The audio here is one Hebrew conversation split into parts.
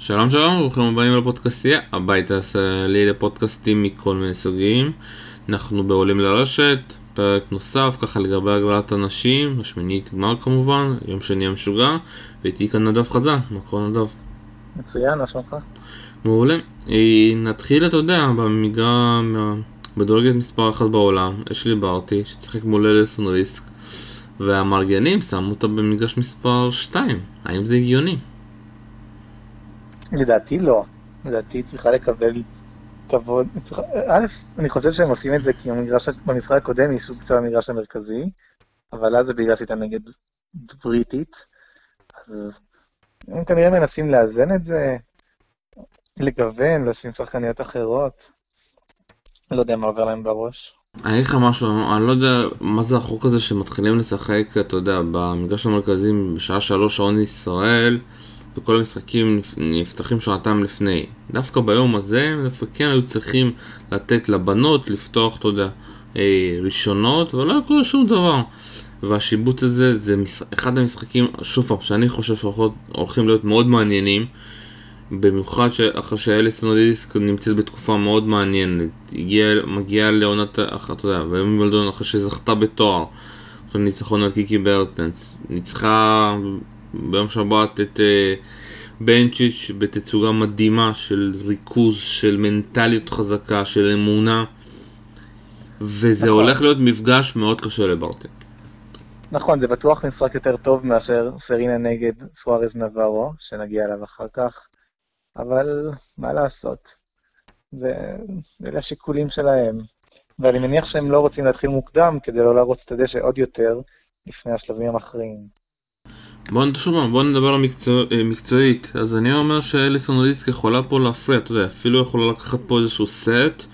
שלום שלום, ברוכים הבאים לפודקאסטייה, הבית הישראלי לפודקאסטים מכל מיני סוגים. אנחנו בעולים לרשת, פרק נוסף, ככה לגבי הגרלת הנשים, השמינית גמר כמובן, יום שני המשוגע, ואיתי כאן נדב חזן, מה קורה נדב? מצוין, מה שלומך? מעולה. אה, נתחיל, אתה יודע, במגרע, בדורגת מספר אחת בעולם, יש לי ברטי, שצריך מול אלסון ריסק, והמארגנים שמו אותה במגרש מספר 2, האם זה הגיוני? לדעתי לא. לדעתי צריכה לקבל כבוד. א', אני חושב שהם עושים את זה כי המגרש, במשחק הקודם היא סוג של המגרש המרכזי, אבל אז זה בגלל שהייתה נגד בריטית. אז הם כנראה מנסים לאזן את זה, לגוון, לשים שחקניות אחרות. לא יודע מה עובר להם בראש. אני אגיד לך משהו, אני לא יודע מה זה החוק הזה שמתחילים לשחק, אתה יודע, במגרש המרכזי בשעה שלוש שעון ישראל. וכל המשחקים נפתחים שעתיים לפני. דווקא ביום הזה, דווקא כן היו צריכים לתת לבנות לפתוח, אתה יודע, אה, ראשונות, ולא יקרה שום דבר. והשיבוץ הזה זה. אחד המשחקים, שוב פעם, שאני חושב שהולכים להיות מאוד מעניינים. במיוחד אחרי שאליסון דיסק נמצאת בתקופה מאוד מעניינת. הגיע, מגיעה לעונת, אתה יודע, בלדון אחרי שזכתה בתואר. אחרי ניצחון על קיקי ברטנס. ניצחה ביום שבת את uh, בנצ'יץ' בתצוגה מדהימה של ריכוז, של מנטליות חזקה, של אמונה וזה נכון. הולך להיות מפגש מאוד קשה לברטי. נכון, זה בטוח משחק יותר טוב מאשר סרינה נגד סוארז נברו, שנגיע אליו אחר כך, אבל מה לעשות, זה, אלה השיקולים שלהם. ואני מניח שהם לא רוצים להתחיל מוקדם כדי לא להרוס את הדשא עוד יותר לפני השלבים המכריעים. בוא נשמע, בוא נדבר על מקצוע, אה, מקצועית. אז אני אומר שאליסון ריסק יכולה פה להפריע, אתה יודע, אפילו יכולה לקחת פה איזשהו סט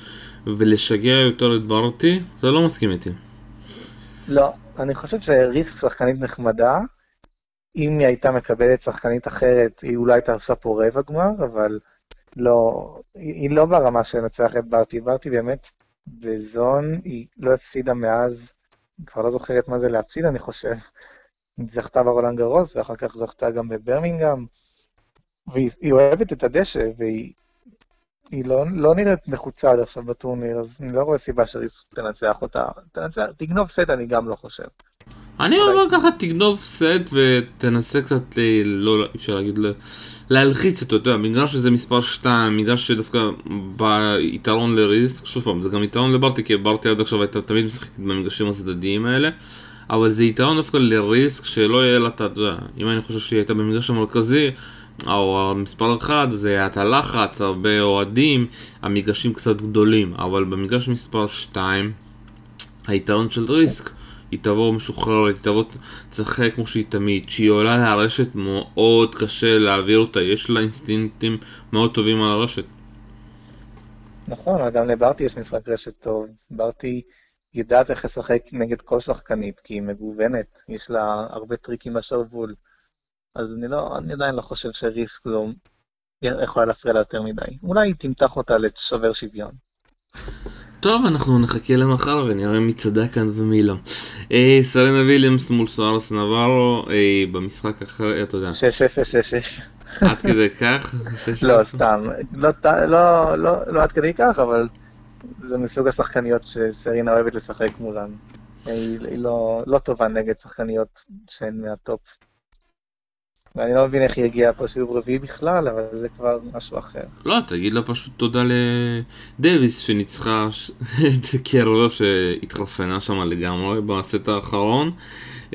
ולשגע יותר את ברטי, אתה לא מסכים איתי. לא, אני חושב שריסק שחקנית נחמדה. אם היא הייתה מקבלת שחקנית אחרת, היא אולי הייתה עושה פה רבע גמר, אבל לא, היא לא ברמה שנצח את ברטי. ברטי באמת בזון, היא לא הפסידה מאז, כבר לא זוכרת מה זה להפסיד, אני חושב. זכתה ברולנד גרוס, ואחר כך זכתה גם בברמינגהם, והיא אוהבת את הדשא, והיא היא לא, לא נראית נחוצה עד עכשיו בטורניר, אז אני לא רואה סיבה שריס תנצח אותה. תנצח, תגנוב סט אני גם לא חושב. אני אומר ככה, תגנוב סט ותנסה קצת, לא, אפשר להגיד, להלחיץ אותו, אתה יודע, בגלל שזה מספר 2, בגלל שדווקא ביתרון לריסק, שוב פעם, זה גם יתרון לברטי, כי ברטי עד עכשיו הייתה תמיד משחקת במגרשים הצדדיים האלה. אבל זה יתרון דווקא לריסק שלא יהיה לה את ה... אם אני חושב שהיא הייתה במגרש המרכזי, או המספר אחד, זה היה את הלחץ, הרבה אוהדים, המגרשים קצת גדולים, אבל במגרש מספר 2, היתרון של ריסק, היא תבוא משוחררת, היא תבוא תשחק כמו שהיא תמיד, כשהיא עולה לרשת מאוד קשה להעביר אותה, יש לה אינסטינקטים מאוד טובים על הרשת. נכון, גם לברטי יש משחק רשת טוב. ברטי... יודעת איך לשחק נגד כל שחקנית, כי היא מגוונת, יש לה הרבה טריקים בשרוול. אז אני, לא, אני עדיין לא חושב שריסק זו יכולה להפריע לה יותר מדי. אולי היא תמתח אותה לשובר שוויון. טוב, אנחנו נחכה למחר ונראה מי צדק כאן ומי לא. אה, סרינה וויליאמס מול סוארס נבארו, אה, במשחק אחר, אתה יודע. 6-0, 6-6. עד כדי כך? לא, סתם. לא, לא, לא, לא עד כדי כך, אבל זה מסוג השחקניות שסרינה אוהבת לשחק מולן. היא, היא לא, לא טובה נגד שחקניות שהן מהטופ. ואני לא מבין איך היא הגיעה פה סיבוב רביעי בכלל, אבל זה כבר משהו אחר. לא, תגיד לה פשוט תודה לדייוויס שניצחה את קרבר שהתחרפנה שם לגמרי בסט האחרון.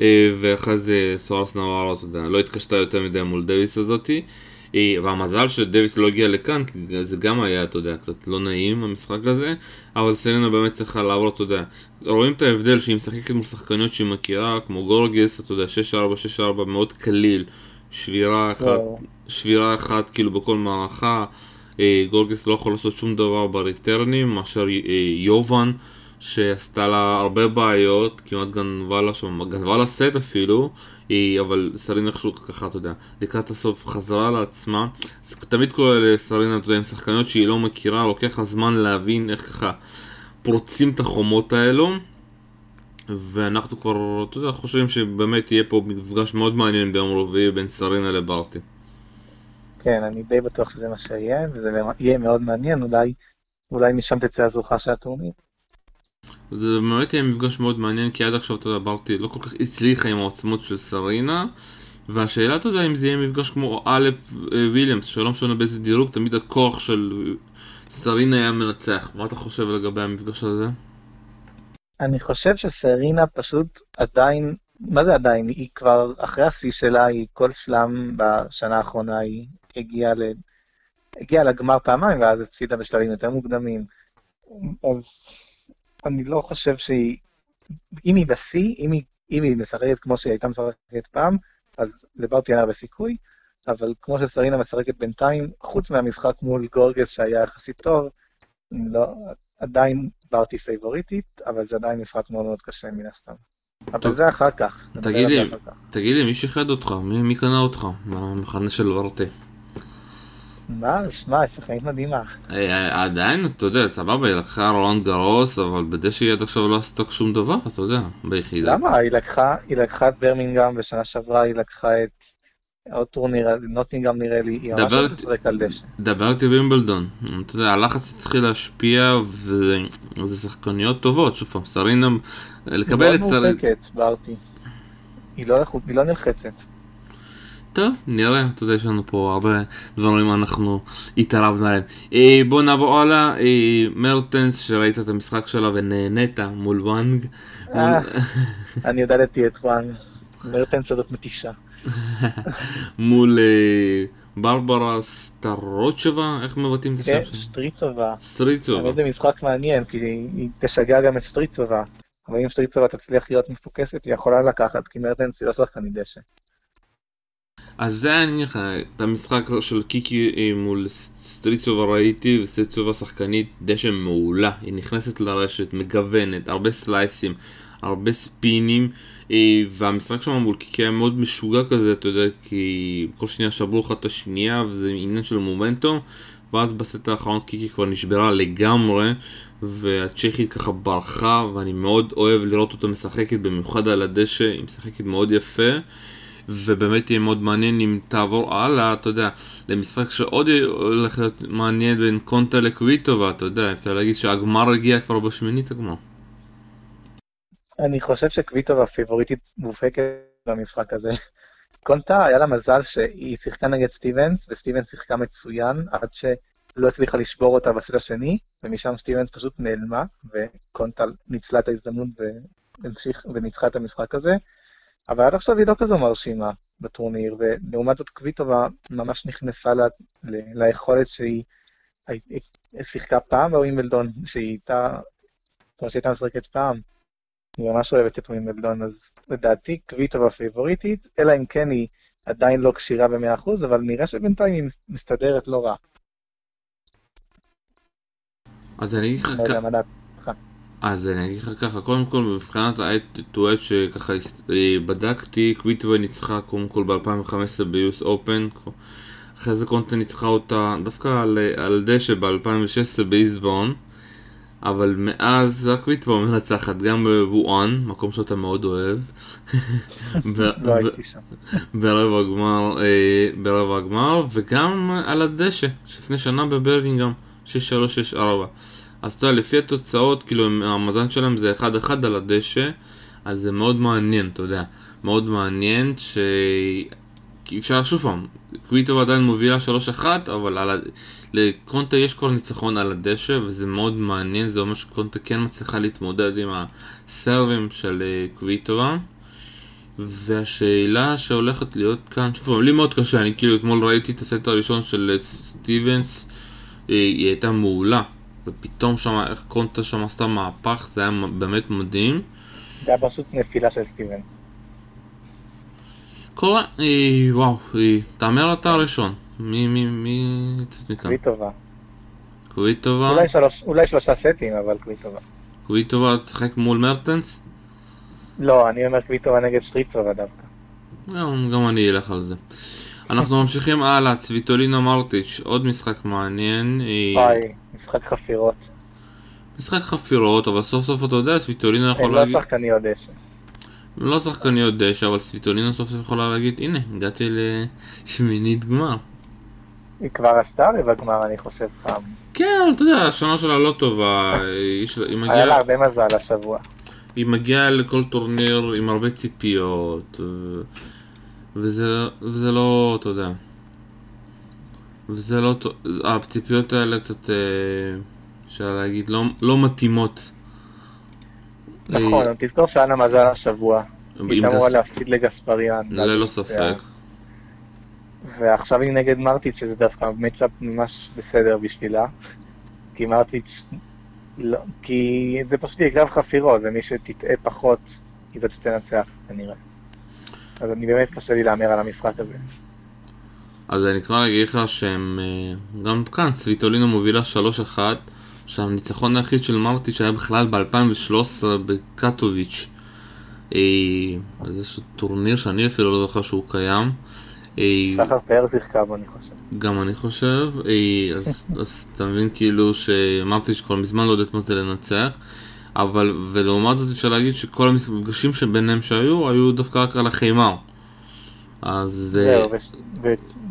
אה, ואחרי זה סוארס נבארו, לא התקשתה יותר מדי מול דייוויס הזאתי. והמזל שדייוויס לא הגיע לכאן, כי זה גם היה, אתה יודע, קצת לא נעים המשחק הזה, אבל סרינה באמת צריכה לעבור, אתה יודע, רואים את ההבדל שהיא משחקת מול שחקניות שהיא מכירה, כמו גורגס, אתה יודע, 6-4, 6-4, מאוד קליל, שבירה אחת, שבירה אחת כאילו בכל מערכה, אה, גורגס לא יכול לעשות שום דבר בריטרנים, מאשר אה, יובן. שעשתה לה הרבה בעיות, כמעט גנבה לה שם, גנבה לה סט אפילו, אבל סרינה איכשהו ככה, אתה יודע, לקראת הסוף חזרה לעצמה. זה תמיד קורה לסרינה, אתה יודע, עם שחקניות שהיא לא מכירה, לוקח לה זמן להבין איך ככה פורצים את החומות האלו. ואנחנו כבר, אתה יודע, חושבים שבאמת יהיה פה מפגש מאוד מעניין ביום רביעי בין סרינה לברטי. כן, אני די בטוח שזה מה שיהיה, וזה יהיה מאוד מעניין, אולי, אולי משם תצא הזוכה של הטורניר. זה באמת יהיה מפגש מאוד מעניין, כי עד עכשיו, אתה יודע, לא כל כך הצליחה עם העוצמות של סרינה, והשאלה, אתה יודע, אם זה יהיה מפגש כמו אלפ וויליאמס, שלא משנה באיזה דירוג, תמיד הכוח של סרינה היה מנצח. מה אתה חושב לגבי המפגש הזה? אני חושב שסרינה פשוט עדיין, מה זה עדיין? היא כבר, אחרי השיא שלה, היא כל סלאם בשנה האחרונה, היא הגיעה ל... הגיעה לגמר פעמיים, ואז הפסידה בשלבים יותר מוקדמים. אז אני לא חושב שהיא... אם היא בשיא, אם היא, אם היא משחקת כמו שהיא הייתה משחקת פעם, אז לברטי אין הרבה סיכוי, אבל כמו שסרינה משחקת בינתיים, חוץ מהמשחק מול גורגס שהיה יחסית טוב, לא, עדיין ברטי פייבוריטית, אבל זה עדיין משחק מאוד מאוד קשה מן הסתם. אבל זה אחר כך. תגיד לי, תגיד לי, מי שיחד אותך? מי, מי קנה אותך? מהמחנה של ברטי. מה, שמע, שחקנית מדהימה. אה, עדיין, אתה יודע, סבבה, היא לקחה רולנד גארוס, אבל בדשא היא עד עכשיו לא עשתה שום דבר, אתה יודע, ביחידה. למה? היא לקחה, היא לקחה את ברמינגהם, ושנה שעברה היא לקחה את עוד טורניר, נוטינגאם נראה לי, היא ממש לא תשחק על דשא. דבר איתי וימבלדון, אתה יודע, הלחץ התחיל להשפיע, וזה שחקניות טובות, שוב פעם, סרינה, לקבל את סרינה... היא מאוד מורחקת, ברתי. היא לא נלחצת. טוב, נראה, אתה יודע, יש לנו פה הרבה דברים אנחנו התערבנו עליהם. אה, בוא נעבור הלאה, אה, מרטנס, שראית את המשחק שלה ונהנית מול וואנג. אה, אני יודעתי את וואנג, מרטנס הזאת מתישה. מול אה, ברברה סטרוצ'בה, איך מבטאים את השם כן, שטריצובה. סטריצובה. זה משחק מעניין, כי היא תשגע גם את שטריצובה. אבל אם שטריצובה תצליח להיות מפוקסת, היא יכולה לקחת, כי מרטנס היא לא שחקנית דשא. אז זה היה נראה את המשחק של קיקי אה, מול סטריצובה ראיתי, וסטריצובה שחקנית דשא מעולה, היא נכנסת לרשת, מגוונת, הרבה סלייסים, הרבה ספינים, אה, והמשחק שם מול קיקי היה מאוד משוגע כזה, אתה יודע, כי כל שנייה שברו לך את השנייה, וזה עניין של מומנטום, ואז בסט האחרון קיקי כבר נשברה לגמרי, והצ'כית ככה ברחה, ואני מאוד אוהב לראות אותה משחקת, במיוחד על הדשא, היא משחקת מאוד יפה. ובאמת יהיה מאוד מעניין אם תעבור הלאה, אתה יודע, למשחק שעוד הולך להיות מעניין בין קונטה לקוויטובה, אתה יודע, אפשר להגיד שהגמר הגיע כבר בשמינית הגמר. אני חושב שקוויטובה פיבוריטית מובהקת במשחק הזה. קונטה, היה לה מזל שהיא שיחקה נגד סטיבנס, וסטיבנס שיחקה מצוין, עד שלא הצליחה לשבור אותה בסט השני, ומשם סטיבנס פשוט נעלמה, וקונטה ניצלה את ההזדמנות והמשיך וניצחה את המשחק הזה. אבל עד עכשיו היא לא כזו מרשימה בטורניר, ולעומת זאת קוויטובה ממש נכנסה לה, ל, ליכולת שהיא שיחקה פעם בווימבלדון, שהיא הייתה, כמו שהיא הייתה משחקת פעם. אני ממש אוהבת את ווימבלדון, אז לדעתי קוויטובה פייבוריטית, אלא אם כן היא עדיין לא כשירה ב-100%, אבל נראה שבינתיים היא מסתדרת לא רע. אז אני. לא יודע מה דעת. אז אני אגיד לך ככה, קודם כל מבחינת ה-Head to Head שככה אה, בדקתי, קוויטווי ניצחה קודם כל ב-2015 ב-US Open אחרי זה קונטה ניצחה אותה דווקא על, על דשא ב-2016 באיזבון אבל מאז רק קוויטווי מנצחת גם בוואן, מקום שאתה מאוד אוהב. לא הייתי שם. ברבע הגמר, אה, ברבע הגמר וגם על הדשא, לפני שנה בברלינגהם 6-3-6-4 אז אתה יודע, לפי התוצאות, כאילו המאזן שלהם זה 1-1 על הדשא, אז זה מאוד מעניין, אתה יודע. מאוד מעניין ש... אפשר שוב פעם, קוויטוב עדיין מובילה 3-1, אבל על ה... לקונטה יש כבר ניצחון על הדשא, וזה מאוד מעניין, זה אומר שקונטה כן מצליחה להתמודד עם הסרבים של אה, קוויטובה. והשאלה שהולכת להיות כאן, שוב פעם, לי מאוד קשה, אני כאילו אתמול ראיתי את הסט הראשון של אה, סטיבנס, אה, היא הייתה מעולה. ופתאום שם, איך קונטה שם עשתה מהפך, זה היה באמת מדהים. זה היה פשוט נפילה של סטיבן. קורה, אה, וואו, אה, תאמר אתה הראשון. מי, מי, מי יצאת מכאן? קוויטובה. קוויטובה? אולי, שלוש, אולי שלושה סטים, אבל קוויטובה. קוויטובה תשחק מול מרטנס? לא, אני אומר קוויטובה נגד שטריצובה דווקא. גם, גם אני אלך על זה. אנחנו ממשיכים הלאה, צביטולינה מרטיץ', עוד משחק מעניין. וואי, משחק חפירות. משחק חפירות, אבל סוף סוף אתה יודע, סביטולינה יכולה להגיד... הם לא שחקניות דשא. הם לא שחקניות דשא, אבל סביטולינה סוף סוף יכולה להגיד, הנה, הגעתי לשמינית גמר. היא כבר עשתה רבע גמר, אני חושב, פעם. כן, אבל אתה יודע, השנה שלה לא טובה, היא היה לה מגיעה... הרבה מזל השבוע. היא מגיעה לכל טורניר עם הרבה ציפיות, ו... וזה, וזה לא, אתה יודע, וזה לא, הציפיות האלה קצת, אה, אפשר להגיד, לא, לא מתאימות. נכון, אבל תזכור שהיה לה מזל השבוע. אה, היא אמורה גס- להפסיד לגספריאן. ללא ספק. ועכשיו היא נגד מרטיץ' שזה דווקא מצ'אפ ממש בסדר בשבילה. כי מרטיץ', לא, כי זה פשוט יהיה קרב חפירות, ומי שתטעה פחות, היא זאת שתנצח כנראה. אז אני באמת קשה לי להמר על המשחק הזה. אז אני כבר אגיד לך שהם, אה, גם כאן, סוויטולינה מובילה 3-1, שהניצחון היחיד של מרטיץ' היה בכלל ב-2013 בקטוביץ'. אה, איזשהו טורניר שאני אפילו לא זוכר שהוא קיים. אה, שחר פאר שיחקה בו, אני חושב. גם אני חושב, אז, אז אתה מבין כאילו שאמרתי שכבר מזמן לא יודעת מה זה לנצח, אבל, ולעומת זאת אפשר להגיד שכל המפגשים שביניהם שהיו, היו דווקא רק על החימר. אז... אה, זהו,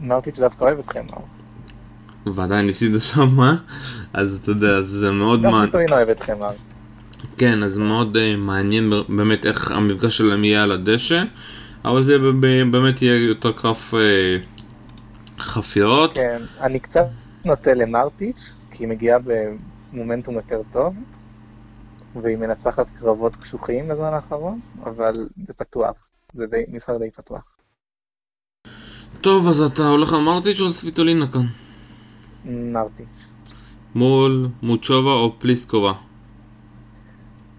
ומרטיץ' דווקא אוהבת חימר, מאוד. ועדיין הפסידה שמה, אז אתה יודע, זה מאוד גם מעניין. פיטורין אוהבת חימר, מאוד. כן, אז מאוד אה, מעניין באמת איך המפגש שלהם יהיה על הדשא, אבל זה באמת יהיה יותר קרב אה, חפירות. כן, אני קצת נוטה למרטיץ', כי היא מגיעה במומנטום יותר טוב, והיא מנצחת קרבות קשוחים בזמן האחרון, אבל זה פתוח. זה די, משחק די פתוח. טוב, אז אתה הולך על מרטיץ' או סוויטולינה כאן? מרטיץ'. מול מוצ'ובה או פליסקובה?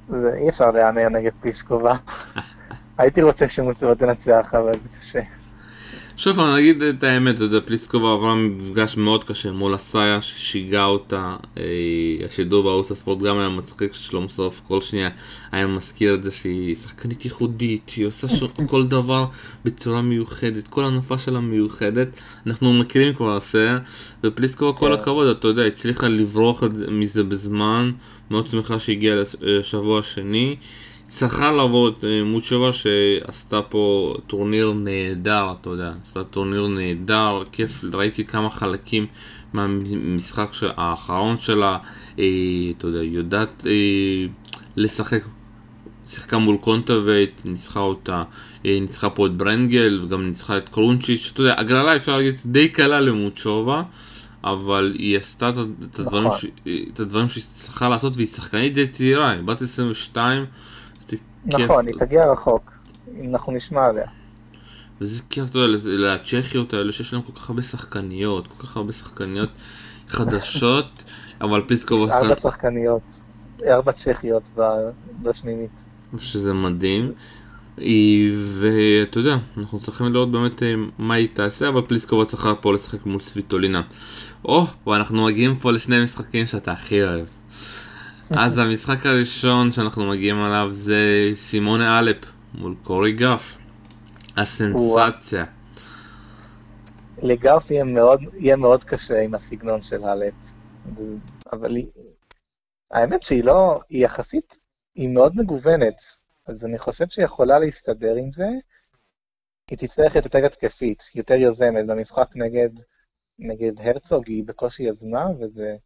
זה אי אפשר להמר נגד פיסקובה. הייתי רוצה שמוצאות תנצח, אבל זה קשה. שוב, אני אגיד את האמת, אתה יודע, פליסקובה עברה מפגש מאוד קשה מול שייה ששיגעה אותה. אה, השידור בערוץ הספורט גם היה מצחיק ששלום סוף כל שנייה היה מזכיר את זה שהיא שחקנית ייחודית, היא עושה ש... כל דבר בצורה מיוחדת, כל הנפה שלה מיוחדת. אנחנו מכירים כבר שייה, ופליסקובה כל כן. הכבוד, אתה יודע, הצליחה לברוח מזה בזמן, מאוד שמחה שהגיעה לשבוע השני. צריכה לעבור את אה, מוחובה שעשתה פה טורניר נהדר, אתה יודע, עשתה טורניר נהדר, כיף, ראיתי כמה חלקים מהמשחק ש- האחרון שלה, אה, אתה יודע, יודעת אה, לשחק, שיחקה מול קונטווייט, ניצחה אותה, אה, ניצחה פה את ברנגל וגם ניצחה את קרונצ'יץ', אתה יודע, הגרלה אפשר להגיד די קלה למוצ'ובה. אבל היא עשתה את הדברים, נכון. ש... את הדברים שהיא צריכה לעשות והיא שחקנית די צעירה, היא בת 22 זה כיף. נכון, היא תגיע רחוק. אנחנו נשמע עליה. וזה כיף, אתה יודע, לצ'כיות האלה שיש להם כל כך הרבה שחקניות, כל כך הרבה שחקניות חדשות, אבל יש פיסקובה ארבע שחקניות, ארבע צ'כיות בשמינית. שזה מדהים. ואתה יודע, אנחנו צריכים לראות באמת אה, מה היא תעשה, אבל פליסקובה צריכה פה לשחק מול סוויטולינה. או, ואנחנו מגיעים פה לשני משחקים שאתה הכי אוהב. אז המשחק הראשון שאנחנו מגיעים עליו זה סימונה אלפ מול קורי גף. הסנסציה. לגרף יהיה מאוד, יהיה מאוד קשה עם הסגנון של הלב. אבל היא... האמת שהיא לא, היא יחסית, היא מאוד מגוונת. אז אני חושב שהיא יכולה להסתדר עם זה. היא תצטרך להיות יותר התקפית, יותר יוזמת. במשחק נגד, נגד הרצוג היא בקושי יזמה, וזה...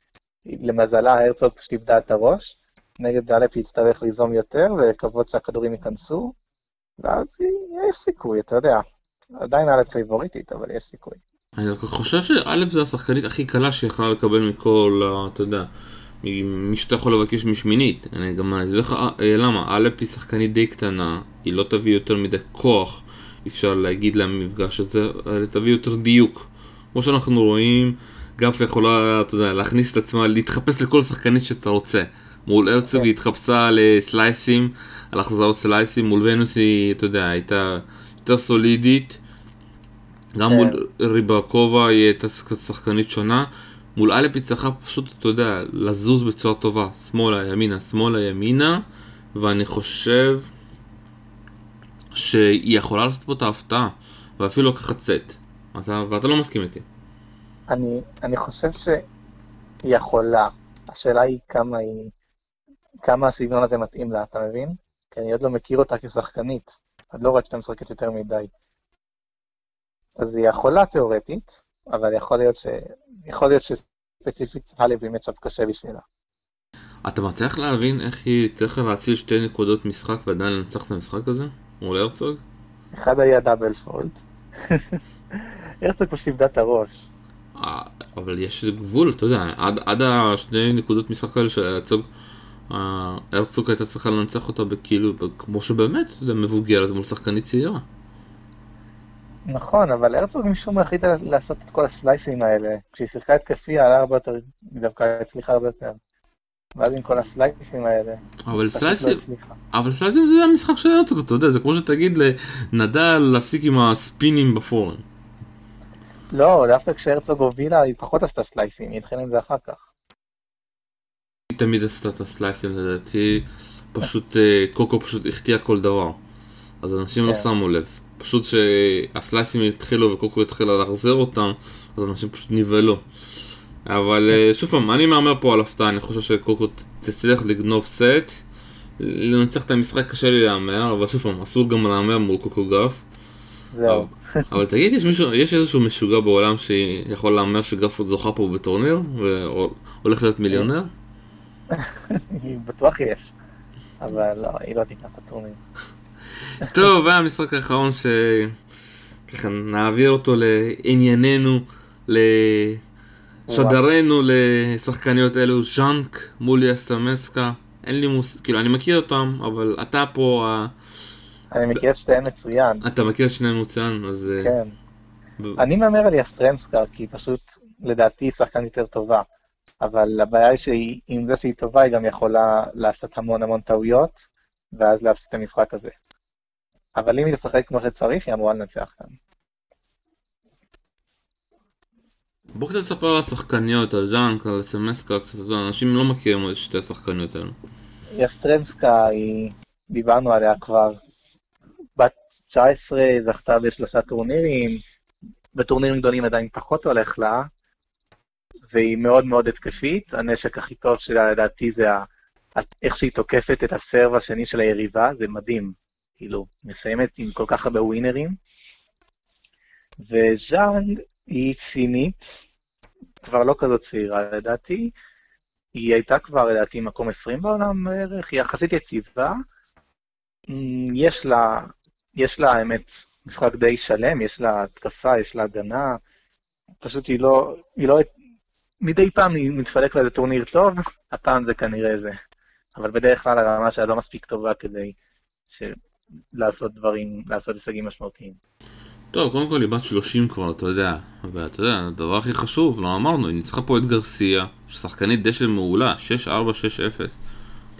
למזלה הרצוג פשוט איבדה את הראש. נגד אלף היא תצטרך ליזום יותר ולקוות שהכדורים ייכנסו. ואז יש סיכוי, אתה יודע. עדיין אלף פייבוריטית, אבל יש סיכוי. אני חושב שאלפ זה השחקנית הכי קלה שיכולה לקבל מכל, אתה יודע, מי שאתה יכול לבקש משמינית. אני גם אסביר לך אה, למה, אלפ היא שחקנית די קטנה, היא לא תביא יותר מדי כוח, אפשר להגיד למפגש הזה, אלא תביא יותר דיוק. כמו שאנחנו רואים, גף יכולה, אתה יודע, להכניס את עצמה, להתחפש לכל שחקנית שאתה רוצה. מול הרצוג היא התחפשה לסלייסים, על החזרות סלייסים, מול ונוס היא, אתה יודע, הייתה יותר סולידית. גם כן. מול ריבקובה היא הייתה שחקנית שונה. מול אלפ היא צריכה פשוט, אתה יודע, לזוז בצורה טובה. שמאלה, ימינה, שמאלה, ימינה. ואני חושב שהיא יכולה לעשות פה את ההפתעה. ואפילו לקחת סט. אתה, ואתה לא מסכים איתי. אני, אני חושב שהיא יכולה. השאלה היא כמה היא... כמה הסגנון הזה מתאים לה, אתה מבין? כי אני עוד לא מכיר אותה כשחקנית. עוד לא ראיתי אותה משחקת יותר מדי. אז היא יכולה תיאורטית, אבל יכול להיות ש... יכול להיות שספציפית הלב באמת שם קשה בשבילה. אתה מצליח להבין איך היא צריכה להציל שתי נקודות משחק ועדיין לנצח את המשחק הזה? מול הרצוג? אחד היה דאבל פולד. הרצוג פשוט איבדה את הראש. אה, אבל יש גבול, אתה יודע, עד, עד השני נקודות משחק האלה שהרצוג, אה, הרצוג הייתה צריכה לנצח אותה בכאילו, כמו שבאמת, אתה יודע, מבוגרת מול שחקנית צעירה. נכון, אבל הרצוג משום מה החליטה לעשות את כל הסלייסים האלה. כשהיא שיחקה התקפי, עלה הרבה יותר, היא דווקא הצליחה הרבה יותר. ואז עם כל הסלייסים האלה, אבל לא סלייסים, הצליחה. אבל סלייסים זה המשחק של הרצוג, אתה יודע, זה כמו שתגיד לנדל להפסיק עם הספינים בפורן. לא, דווקא כשהרצוג הובילה, היא פחות עשתה סלייסים, היא התחילה עם זה אחר כך. היא תמיד עשתה את הסלייסים לדעתי, פשוט אה, קוקו פשוט החטיאה כל דבר. אז אנשים לא כן. שמו לב. פשוט שהסלייסים התחילו וקוקו התחילה להחזיר אותם, אז אנשים פשוט נבהלו. אבל אה, שוב פעם, אני מהמר פה על הפתעה, אני חושב שקוקו תצליח לגנוב סט. לנצח את המשחק קשה לי להמר, אבל שוב פעם, אסור גם להמר מול קוקו גרף. זהו. אבל תגיד, יש מישהו, יש איזשהו משוגע בעולם שיכול להמר שגרף עוד זוכה פה בטורניר? והולך להיות מיליונר? בטוח יש. אבל לא, היא לא תיקח את הטורניר. טוב, היה המשחק האחרון שככה נעביר אותו לענייננו, לשדרנו, לשחקניות אלו, ז'אנק מול יסמסקה. אין לי מוס... כאילו, אני מכיר אותם, אבל אתה פה, אני מכיר את שתיהן מצוין. אתה מכיר את שניהם מצוין, אז... אה, כן. אני מהמר על יסטרמסקה, כי היא פשוט, לדעתי, היא שחקנית יותר טובה. אבל הבעיה היא שעם זה שהיא טובה, היא גם יכולה לעשות המון המון טעויות, ואז להפסיד את המשחק הזה. אבל אם היא תשחק כמו שצריך, היא אמורה לנצח כאן. בוא קצת תספר על השחקניות, על ז'אנק, על סמסקה, קצת, אנשים לא מכירים את שתי השחקניות האלו. יסטרמסקה, היא... דיברנו עליה כבר. בת 19, זכתה בשלושה טורנירים, בטורנירים גדולים עדיין פחות הולך לה, והיא מאוד מאוד התקפית. הנשק הכי טוב שלה לדעתי זה. איך שהיא תוקפת את הסרב השני של היריבה, זה מדהים. כאילו, מסיימת עם כל כך הרבה ווינרים. וז'אנג היא צינית, כבר לא כזאת צעירה לדעתי. היא הייתה כבר לדעתי מקום 20 בעולם בערך, היא יחסית יציבה. אמ, יש לה, יש לה האמת משחק די שלם, יש לה התקפה, יש לה הגנה. פשוט היא לא, היא לא, מדי פעם היא מתפלק לאיזה טורניר טוב, הפעם זה כנראה זה. אבל בדרך כלל הרמה שלה לא מספיק טובה כדי ש... לעשות דברים, לעשות הישגים משמעותיים. טוב, קודם כל היא בת 30 כבר, אתה יודע. ואתה יודע, הדבר הכי חשוב, לא אמרנו, היא ניצחה פה את גרסיה, שחקנית דשא מעולה, 6-4-6-0.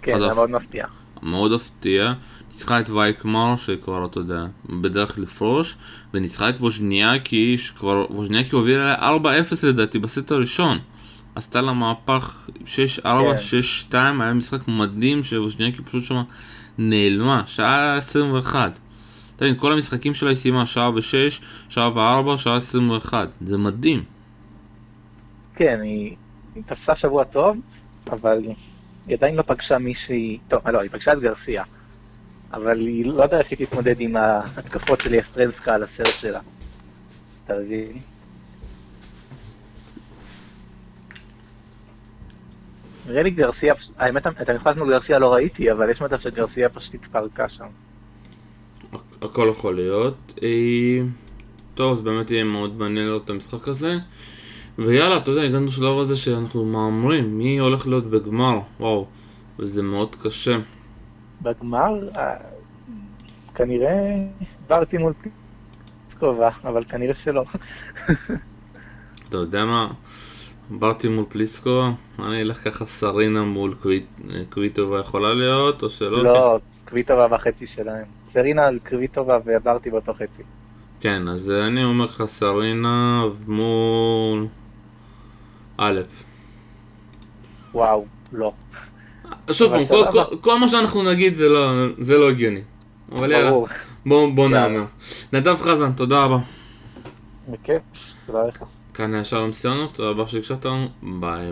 כן, זה מאוד מפתיע. מאוד הפתיע. ניצחה את וייקמר, שכבר, אתה יודע, בדרך לפרוש, וניצחה את ווז'ניאקי, שכבר, ווז'ניאקי הובילה לה 4-0 לדעתי בסט הראשון. עשתה לה מהפך 6-4, כן. 6-2, היה משחק מדהים שווז'ניאקי פשוט שם נעלמה, שעה 21. אתה מבין, כל המשחקים שלה היא סיימה שעה ו-6, שעה ו-4, שעה 21. זה מדהים. כן, היא, היא תפסה שבוע טוב, אבל היא עדיין לא פגשה מישהי... טוב, לא, היא פגשה את גרסיה. אבל היא לא יודעת איך היא תתמודד עם ההתקפות של יסטרנסקה על הסרט שלה. אתה מבין? נראה לי גרסיה, האמת, את המשחק מול גרסיה לא ראיתי, אבל יש מצב שגרסיה פשוט התפרקה שם. הכ- הכל יכול להיות. אה, טוב, אז באמת יהיה מאוד מעניין לראות את המשחק הזה. ויאללה, אתה יודע, הגענו לשלב הזה שאנחנו מהמרים מי הולך להיות בגמר, וואו, וזה מאוד קשה. בגמר, אה, כנראה ברתי מול פליסקובה, אבל כנראה שלא. אתה יודע מה? ברתי מול פליסקו, אני אלך ככה סרינה מול קוויט, קוויטובה יכולה להיות, או שלא? לא, קוויטובה בחצי שלהם. סרינה על קוויטובה וברתי באותו חצי. כן, אז אני אומר לך סרינה מול... א'. וואו, לא. שוב פעם, כל. כל, כל מה שאנחנו נגיד זה לא, זה לא הגיוני. אבל יאללה, ברור. בוא. נאמר. נדב חזן, תודה רבה. בכיף, תודה לך. כאן היה שלום סיונוב, תודה רבה שהקשבת לנו, ביי.